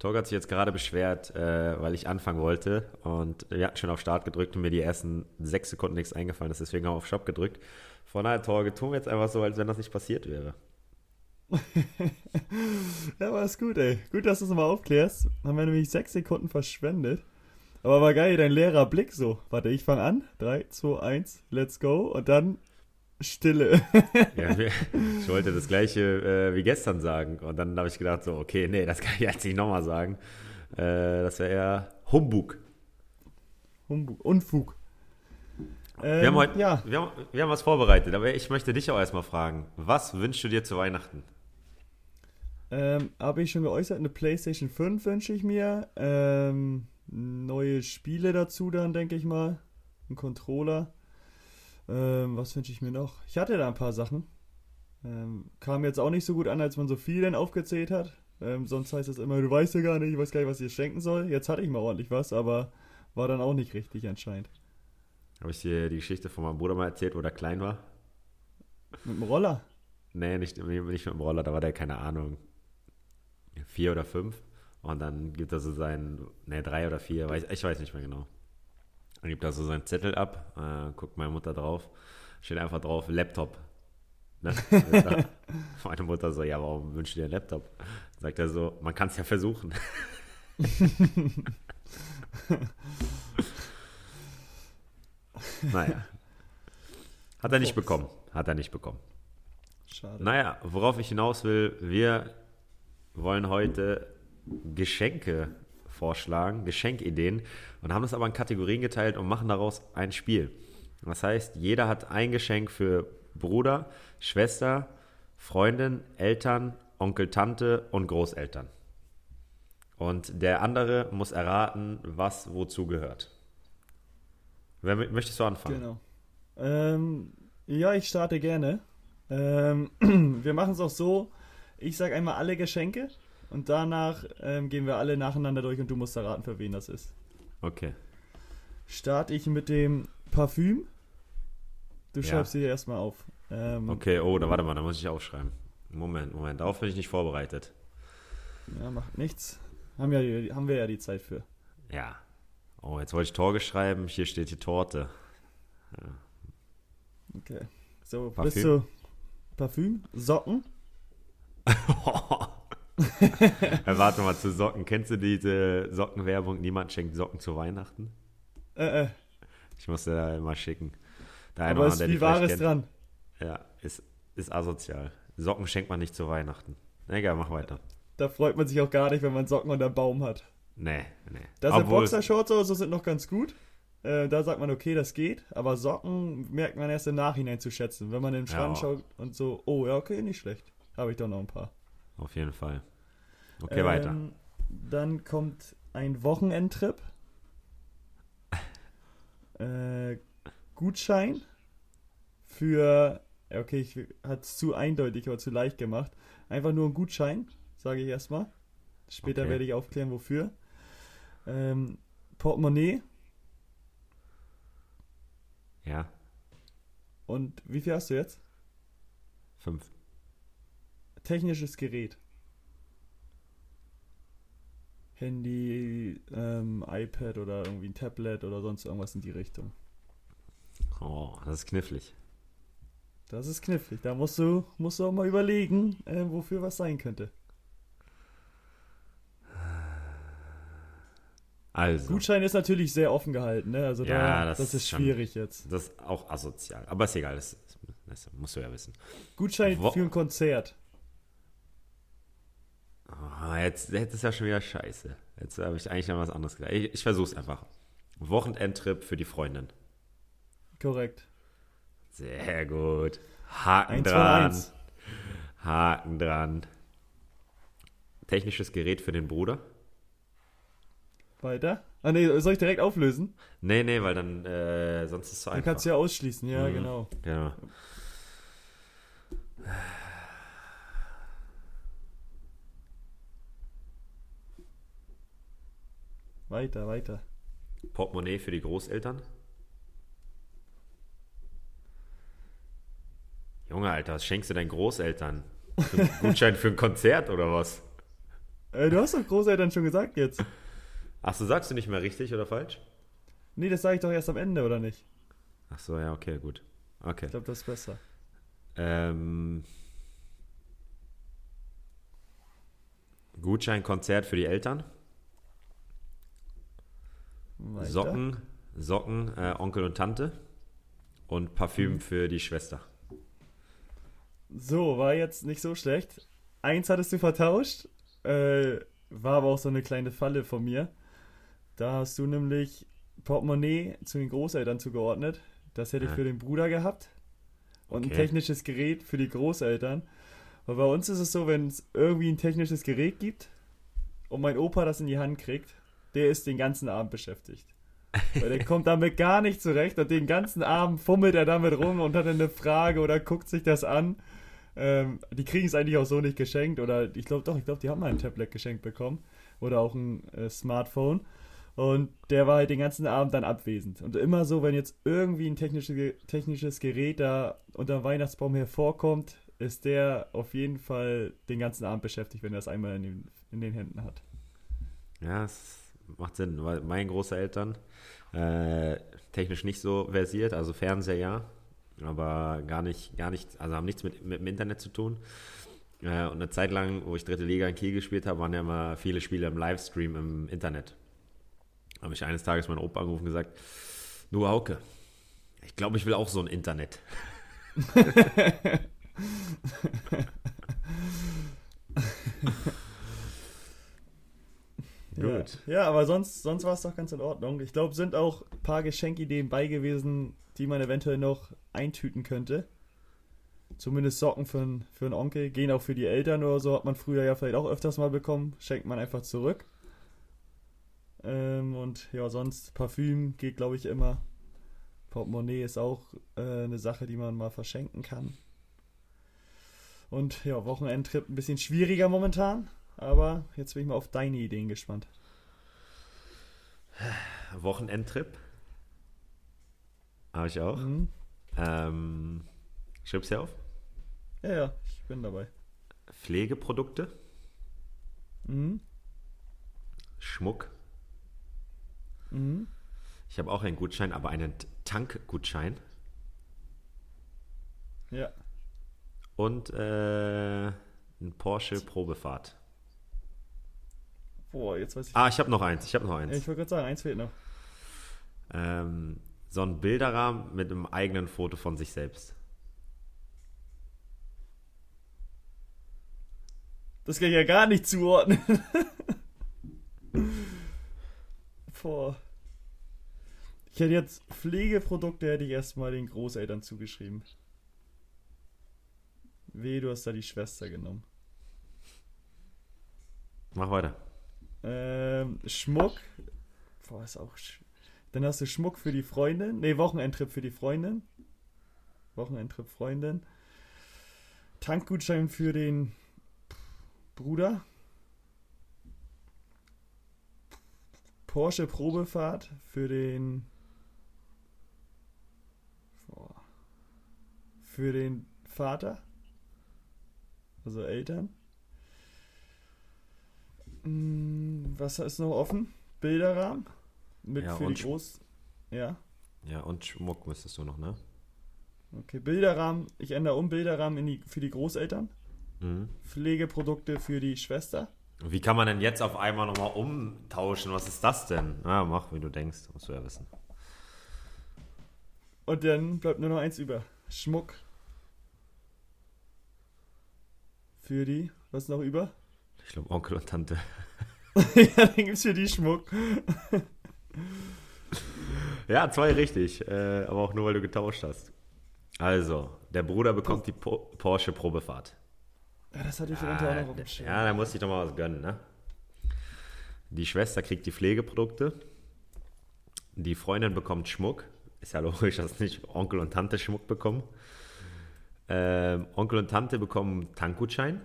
Torg hat sich jetzt gerade beschwert, äh, weil ich anfangen wollte und wir hatten schon auf Start gedrückt und mir die ersten sechs Sekunden nichts eingefallen ist, deswegen haben wir auf Shop gedrückt. Von daher, Torge, tun wir jetzt einfach so, als wenn das nicht passiert wäre. ja, aber ist gut, ey. Gut, dass du es nochmal aufklärst. Haben wir nämlich sechs Sekunden verschwendet. Aber war geil, dein leerer Blick so. Warte, ich fange an. 3, 2, 1, let's go. Und dann Stille. ja, ich wollte das gleiche äh, wie gestern sagen. Und dann habe ich gedacht, so, okay, nee, das kann ich jetzt nicht nochmal sagen. Äh, das wäre eher Humbug. Humbug. Unfug. Ähm, wir, haben ähm, heute, ja. wir, haben, wir haben was vorbereitet, aber ich möchte dich auch erstmal fragen. Was wünschst du dir zu Weihnachten? Ähm, Habe ich schon geäußert, eine PlayStation 5 wünsche ich mir. Ähm, neue Spiele dazu dann, denke ich mal. Ein Controller. Ähm, was wünsche ich mir noch? Ich hatte da ein paar Sachen. Ähm, kam jetzt auch nicht so gut an, als man so viel denn aufgezählt hat. Ähm, sonst heißt es immer, du weißt ja gar nicht, ich weiß gar nicht, was ich schenken soll. Jetzt hatte ich mal ordentlich was, aber war dann auch nicht richtig anscheinend. Habe ich dir die Geschichte von meinem Bruder mal erzählt, wo der klein war? Mit dem Roller? Nee, nicht, nicht mit dem Roller, da war der, keine Ahnung, vier oder fünf. Und dann gibt er so sein, ne, drei oder vier, weiß, ich weiß nicht mehr genau. Dann gibt er so seinen Zettel ab, äh, guckt meine Mutter drauf, steht einfach drauf, Laptop. Ne? meine Mutter so, ja, warum wünschst du dir einen Laptop? Sagt er so, man kann es ja versuchen. naja. Hat er nicht bekommen. Hat er nicht bekommen. Schade. Naja, worauf ich hinaus will, wir wollen heute Geschenke vorschlagen, Geschenkideen und haben das aber in Kategorien geteilt und machen daraus ein Spiel. Das heißt, jeder hat ein Geschenk für Bruder, Schwester, Freundin, Eltern, Onkel, Tante und Großeltern. Und der andere muss erraten, was wozu gehört. Wer, möchtest du anfangen? Genau. Ähm, ja, ich starte gerne. Ähm, wir machen es auch so, ich sage einmal alle Geschenke und danach ähm, gehen wir alle nacheinander durch und du musst erraten, für wen das ist. Okay. Starte ich mit dem Parfüm. Du ja. schreibst sie erstmal auf. Ähm, okay, oh, da warte mal, da muss ich aufschreiben. Moment, Moment, darauf bin ich nicht vorbereitet. Ja, macht nichts. Haben, ja, haben wir ja die Zeit für. Ja, Oh, jetzt wollte ich Torge schreiben. Hier steht die Torte. Ja. Okay. So, Parfüm. bist du Parfüm? Socken? ja, warte mal, zu Socken. Kennst du diese Sockenwerbung? Niemand schenkt Socken zu Weihnachten? Äh, äh. Ich muss dir da mal schicken. Der Aber ist wie Wahres dran. Ja, ist, ist asozial. Socken schenkt man nicht zu Weihnachten. Egal, mach weiter. Da freut man sich auch gar nicht, wenn man Socken unter dem Baum hat. Nee, nee. Das sind Boxershorts oder so sind noch ganz gut. Äh, da sagt man, okay, das geht. Aber Socken merkt man erst im Nachhinein zu schätzen. Wenn man in den Schrank ja. schaut und so, oh ja, okay, nicht schlecht. Habe ich doch noch ein paar. Auf jeden Fall. Okay, ähm, weiter. Dann kommt ein Wochenendtrip. äh, Gutschein für, okay, ich hat es zu eindeutig oder zu leicht gemacht. Einfach nur ein Gutschein, sage ich erstmal. Später okay. werde ich aufklären, wofür. Ähm, Portemonnaie. Ja. Und wie viel hast du jetzt? Fünf. Technisches Gerät. Handy, ähm, iPad oder irgendwie ein Tablet oder sonst irgendwas in die Richtung. Oh, das ist knifflig. Das ist knifflig. Da musst du, musst du auch mal überlegen, äh, wofür was sein könnte. Also. Gutschein ist natürlich sehr offen gehalten, ne? Also ja, da, das, das, ist schwierig schon, jetzt. Das ist auch asozial. Aber ist egal, das, das musst du ja wissen. Gutschein Wo für ein Konzert. Oh, jetzt, jetzt ist ja schon wieder scheiße. Jetzt habe ich eigentlich noch was anderes gesagt. Ich, ich versuche es einfach. Wochenendtrip für die Freundin. Korrekt. Sehr gut. Haken eins dran. Haken dran. Technisches Gerät für den Bruder. Weiter? Ah nee, soll ich direkt auflösen? Nee, nee, weil dann äh, sonst ist es so einfach. Dann kannst du ja ausschließen, ja, mhm. genau. Genau. Weiter, weiter. Portemonnaie für die Großeltern. Junge, Alter, was schenkst du deinen Großeltern? Gutschein für ein Konzert oder was? Äh, du hast doch Großeltern schon gesagt jetzt. Ach so, sagst du nicht mehr richtig oder falsch? Nee, das sage ich doch erst am Ende, oder nicht? Ach so, ja, okay, gut. Okay. Ich glaube, das ist besser. Ähm, Gutscheinkonzert für die Eltern. Weiter. Socken, Socken, äh, Onkel und Tante. Und Parfüm Mhm. für die Schwester. So, war jetzt nicht so schlecht. Eins hattest du vertauscht. Äh, war aber auch so eine kleine Falle von mir. Da hast du nämlich Portemonnaie zu den Großeltern zugeordnet. Das hätte ich Ah. für den Bruder gehabt. Und ein Okay. technisches Gerät für die Großeltern. Aber bei uns ist es so, wenn es irgendwie ein technisches Gerät gibt und mein Opa das in die Hand kriegt, der ist den ganzen Abend beschäftigt. Weil der kommt damit gar nicht zurecht und den ganzen Abend fummelt er damit rum und hat eine Frage oder guckt sich das an. Ähm, die kriegen es eigentlich auch so nicht geschenkt oder ich glaube doch, ich glaube, die haben mal ein Tablet geschenkt bekommen oder auch ein äh, Smartphone. Und der war halt den ganzen Abend dann abwesend. Und immer so, wenn jetzt irgendwie ein technisches, technisches Gerät da unter dem Weihnachtsbaum hervorkommt, ist der auf jeden Fall den ganzen Abend beschäftigt, wenn er es einmal in den, in den Händen hat. Ja, es macht Sinn, weil meine Großeltern äh, technisch nicht so versiert, also Fernseher ja, aber gar nicht, gar nicht, also haben nichts mit, mit dem Internet zu tun. Äh, und eine Zeit lang, wo ich dritte Liga in Kiel gespielt habe, waren ja immer viele Spiele im Livestream im Internet. Habe ich eines Tages meinen Opa angerufen und gesagt, du Hauke, ich glaube, ich will auch so ein Internet. Ja aber sonst, sonst war es doch ganz in Ordnung. Ich glaube, sind auch ein paar Geschenkideen bei gewesen, die man eventuell noch eintüten könnte. Zumindest Socken für, einen- für einen Onkel. Gehen auch für die Eltern oder so. Hat man früher ja vielleicht auch öfters mal bekommen. Schenkt man einfach zurück. Ähm, und ja, sonst Parfüm geht, glaube ich, immer. Portemonnaie ist auch äh, eine Sache, die man mal verschenken kann. Und ja, Wochenendtrip ein bisschen schwieriger momentan. Aber jetzt bin ich mal auf deine Ideen gespannt. Wochenendtrip. Habe ich auch. Mhm. Ähm, schreib's dir auf. Ja, ja, ich bin dabei. Pflegeprodukte, Mhm. Schmuck. Mhm. Ich habe auch einen Gutschein, aber einen Tankgutschein. Ja. Und äh, ein Porsche Probefahrt. Boah, jetzt weiß ich. Ah, ich habe noch eins. Ich habe noch eins. ich wollte gerade sagen, eins fehlt noch. Ähm, so ein Bilderrahmen mit einem eigenen Foto von sich selbst. Das kann ich ja gar nicht zuordnen. Boah. Ich hätte jetzt Pflegeprodukte hätte ich erstmal den Großeltern zugeschrieben. Weh, du hast da die Schwester genommen. Mach weiter. Ähm, Schmuck. Boah, ist auch. sch- Dann hast du Schmuck für die Freundin. Ne, Wochenendtrip für die Freundin. Wochenendtrip Freundin. Tankgutschein für den Bruder. Porsche Probefahrt für den. Für den Vater. Also Eltern. Mm, Was ist noch offen? Bilderrahmen? Mit Ja, für und die Groß. Ja. Ja, und Schmuck müsstest du noch, ne? Okay, Bilderrahmen. Ich ändere um Bilderrahmen in die, für die Großeltern. Mhm. Pflegeprodukte für die Schwester. Wie kann man denn jetzt auf einmal nochmal umtauschen? Was ist das denn? Na, mach, wie du denkst. Musst du ja wissen. Und dann bleibt nur noch eins über. Schmuck. Für die. Was ist noch über? Ich glaube, Onkel und Tante. ja, dann gibt's für die Schmuck. Ja, zwei richtig. Äh, aber auch nur, weil du getauscht hast. Also, der Bruder bekommt die po Porsche Probefahrt. Ja, das hatte ich Ah, noch auf dem Schirm. ja, da muss ich doch mal was gönnen, ne? Die Schwester kriegt die Pflegeprodukte. Die Freundin bekommt Schmuck. Ist ja logisch, dass nicht Onkel und Tante Schmuck bekommen. Ähm, Onkel und Tante bekommen Tankgutschein.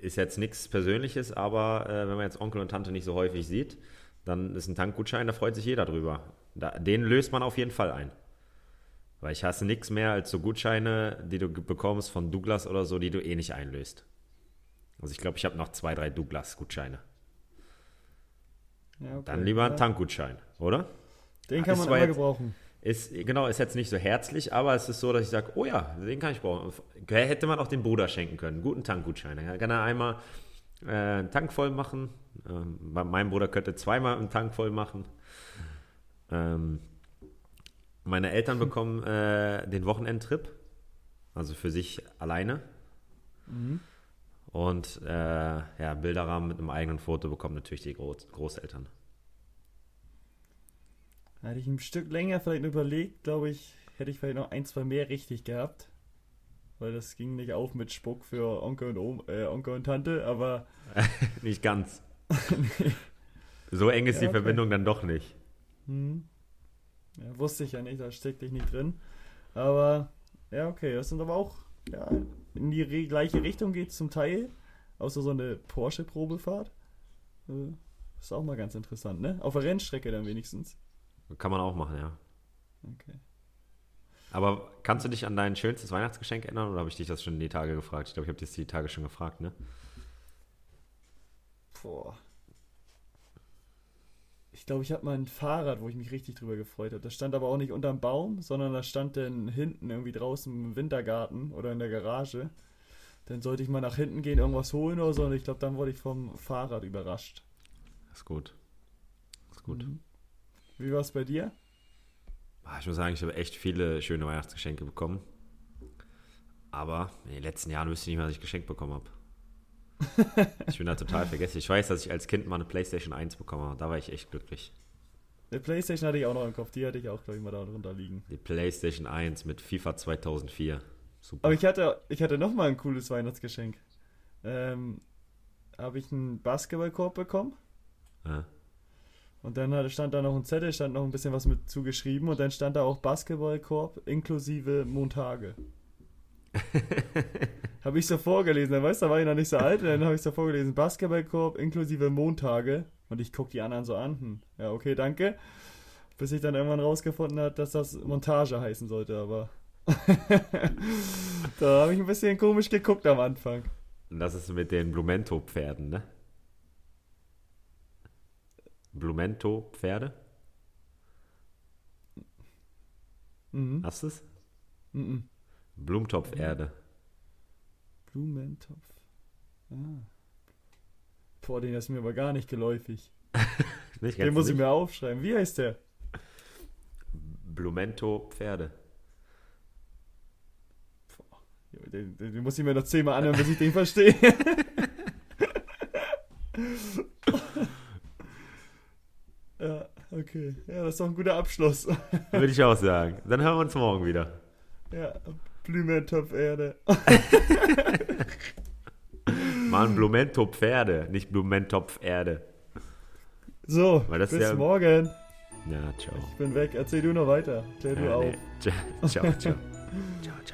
Ist jetzt nichts Persönliches, aber äh, wenn man jetzt Onkel und Tante nicht so häufig sieht, dann ist ein Tankgutschein, da freut sich jeder drüber. Da, den löst man auf jeden Fall ein. Weil ich hasse nichts mehr als so Gutscheine, die du bekommst von Douglas oder so, die du eh nicht einlöst. Also ich glaube, ich habe noch zwei, drei Douglas-Gutscheine. Ja, okay. Dann lieber einen Tankgutschein, oder? Den kann Ist man immer jetzt- gebrauchen. Ist, genau, ist jetzt nicht so herzlich, aber es ist so, dass ich sage, oh ja, den kann ich brauchen. Hätte man auch dem Bruder schenken können. Einen guten Tankgutschein. Dann kann er einmal äh, einen Tank voll machen. Ähm, meinem Bruder könnte zweimal einen Tank voll machen. Ähm, meine Eltern bekommen äh, den Wochenendtrip. Also für sich alleine. Mhm. Und äh, ja, Bilderrahmen mit einem eigenen Foto bekommen natürlich die Groß Großeltern. Hätte ich ein Stück länger vielleicht überlegt, glaube ich, hätte ich vielleicht noch ein, zwei mehr richtig gehabt. Weil das ging nicht auf mit Spuck für Onkel und, Oma, äh, Onkel und Tante, aber Nicht ganz. So eng ist Ja, die okay. Verbindung dann doch nicht. hm, ja, wusste ich ja nicht, da steckte ich nicht drin. Aber ja, okay, das sind aber auch ja, in die re- gleiche Richtung geht zum Teil. Außer so eine Porsche-Probefahrt. Äh, ist auch mal ganz interessant, ne? Auf der Rennstrecke dann wenigstens. Kann man auch machen, ja. Okay. Aber kannst du dich an dein schönstes Weihnachtsgeschenk erinnern oder habe ich dich das schon die Tage gefragt? Ich glaube, ich habe dich die Tage schon gefragt, ne? Boah. Ich glaube, ich hatte mal ein Fahrrad, wo ich mich richtig drüber gefreut habe. Das stand aber auch nicht unterm Baum, sondern das stand dann hinten irgendwie draußen im Wintergarten oder in der Garage. Dann sollte ich mal nach hinten gehen, irgendwas holen oder so. Und ich glaube, dann wurde ich vom Fahrrad überrascht. Ist gut. Ist gut. Mhm. Wie war es bei dir? Ah, Ich muss sagen, ich habe echt viele schöne Weihnachtsgeschenke bekommen. Aber in den letzten Jahren wüsste ich nicht mehr, was ich geschenkt bekommen habe. ich bin da total vergessen. Ich weiß, dass ich als Kind mal eine PlayStation 1 bekommen habe. Da war ich echt glücklich. Eine Playstation hatte ich auch noch im Kopf. Die hatte ich auch, glaube ich, mal da drunter liegen. Die PlayStation 1 mit FIFA 2004. Super. Aber ich hatte, ich hatte noch mal ein cooles Weihnachtsgeschenk. Ähm, habe ich einen Basketballkorb bekommen. Ja. Und dann stand da noch ein Zettel, stand noch ein bisschen was mit zugeschrieben und dann stand da auch Basketballkorb inklusive Montage. habe ich so vorgelesen, dann weißt du, da war ich noch nicht so alt, und dann habe ich so vorgelesen, Basketballkorb inklusive Montage. Und ich guck die anderen so an. Hm, ja, okay, danke. Bis ich dann irgendwann rausgefunden habe, dass das Montage heißen sollte, aber da habe ich ein bisschen komisch geguckt am Anfang. Und das ist mit den Blumento-Pferden, ne? Blumento-Pferde? Mhm. Hast du es? Mhm. Blumentopf-Erde. Blumentopf. Ah. Boah, den ist mir aber gar nicht geläufig. Nicht, Den muss du ich nicht? mir aufschreiben. Wie heißt der? Blumento-Pferde. Den, den, den muss ich mir noch zehnmal anhören, bis ich den verstehe. ja, okay. Ja, das ist doch ein guter Abschluss. Würde ich auch sagen. Dann hören wir uns morgen wieder. ja, Blumentopf-Erde. Mann, Blumento-Pferde, nicht Blumentopf-Erde. So, Weil das bis ja- morgen. Ja, ciao. Ich bin weg. Erzähl du noch weiter. Klär du Ja, auf. nee. Ciao, ciao. Ciao, ciao, ciao.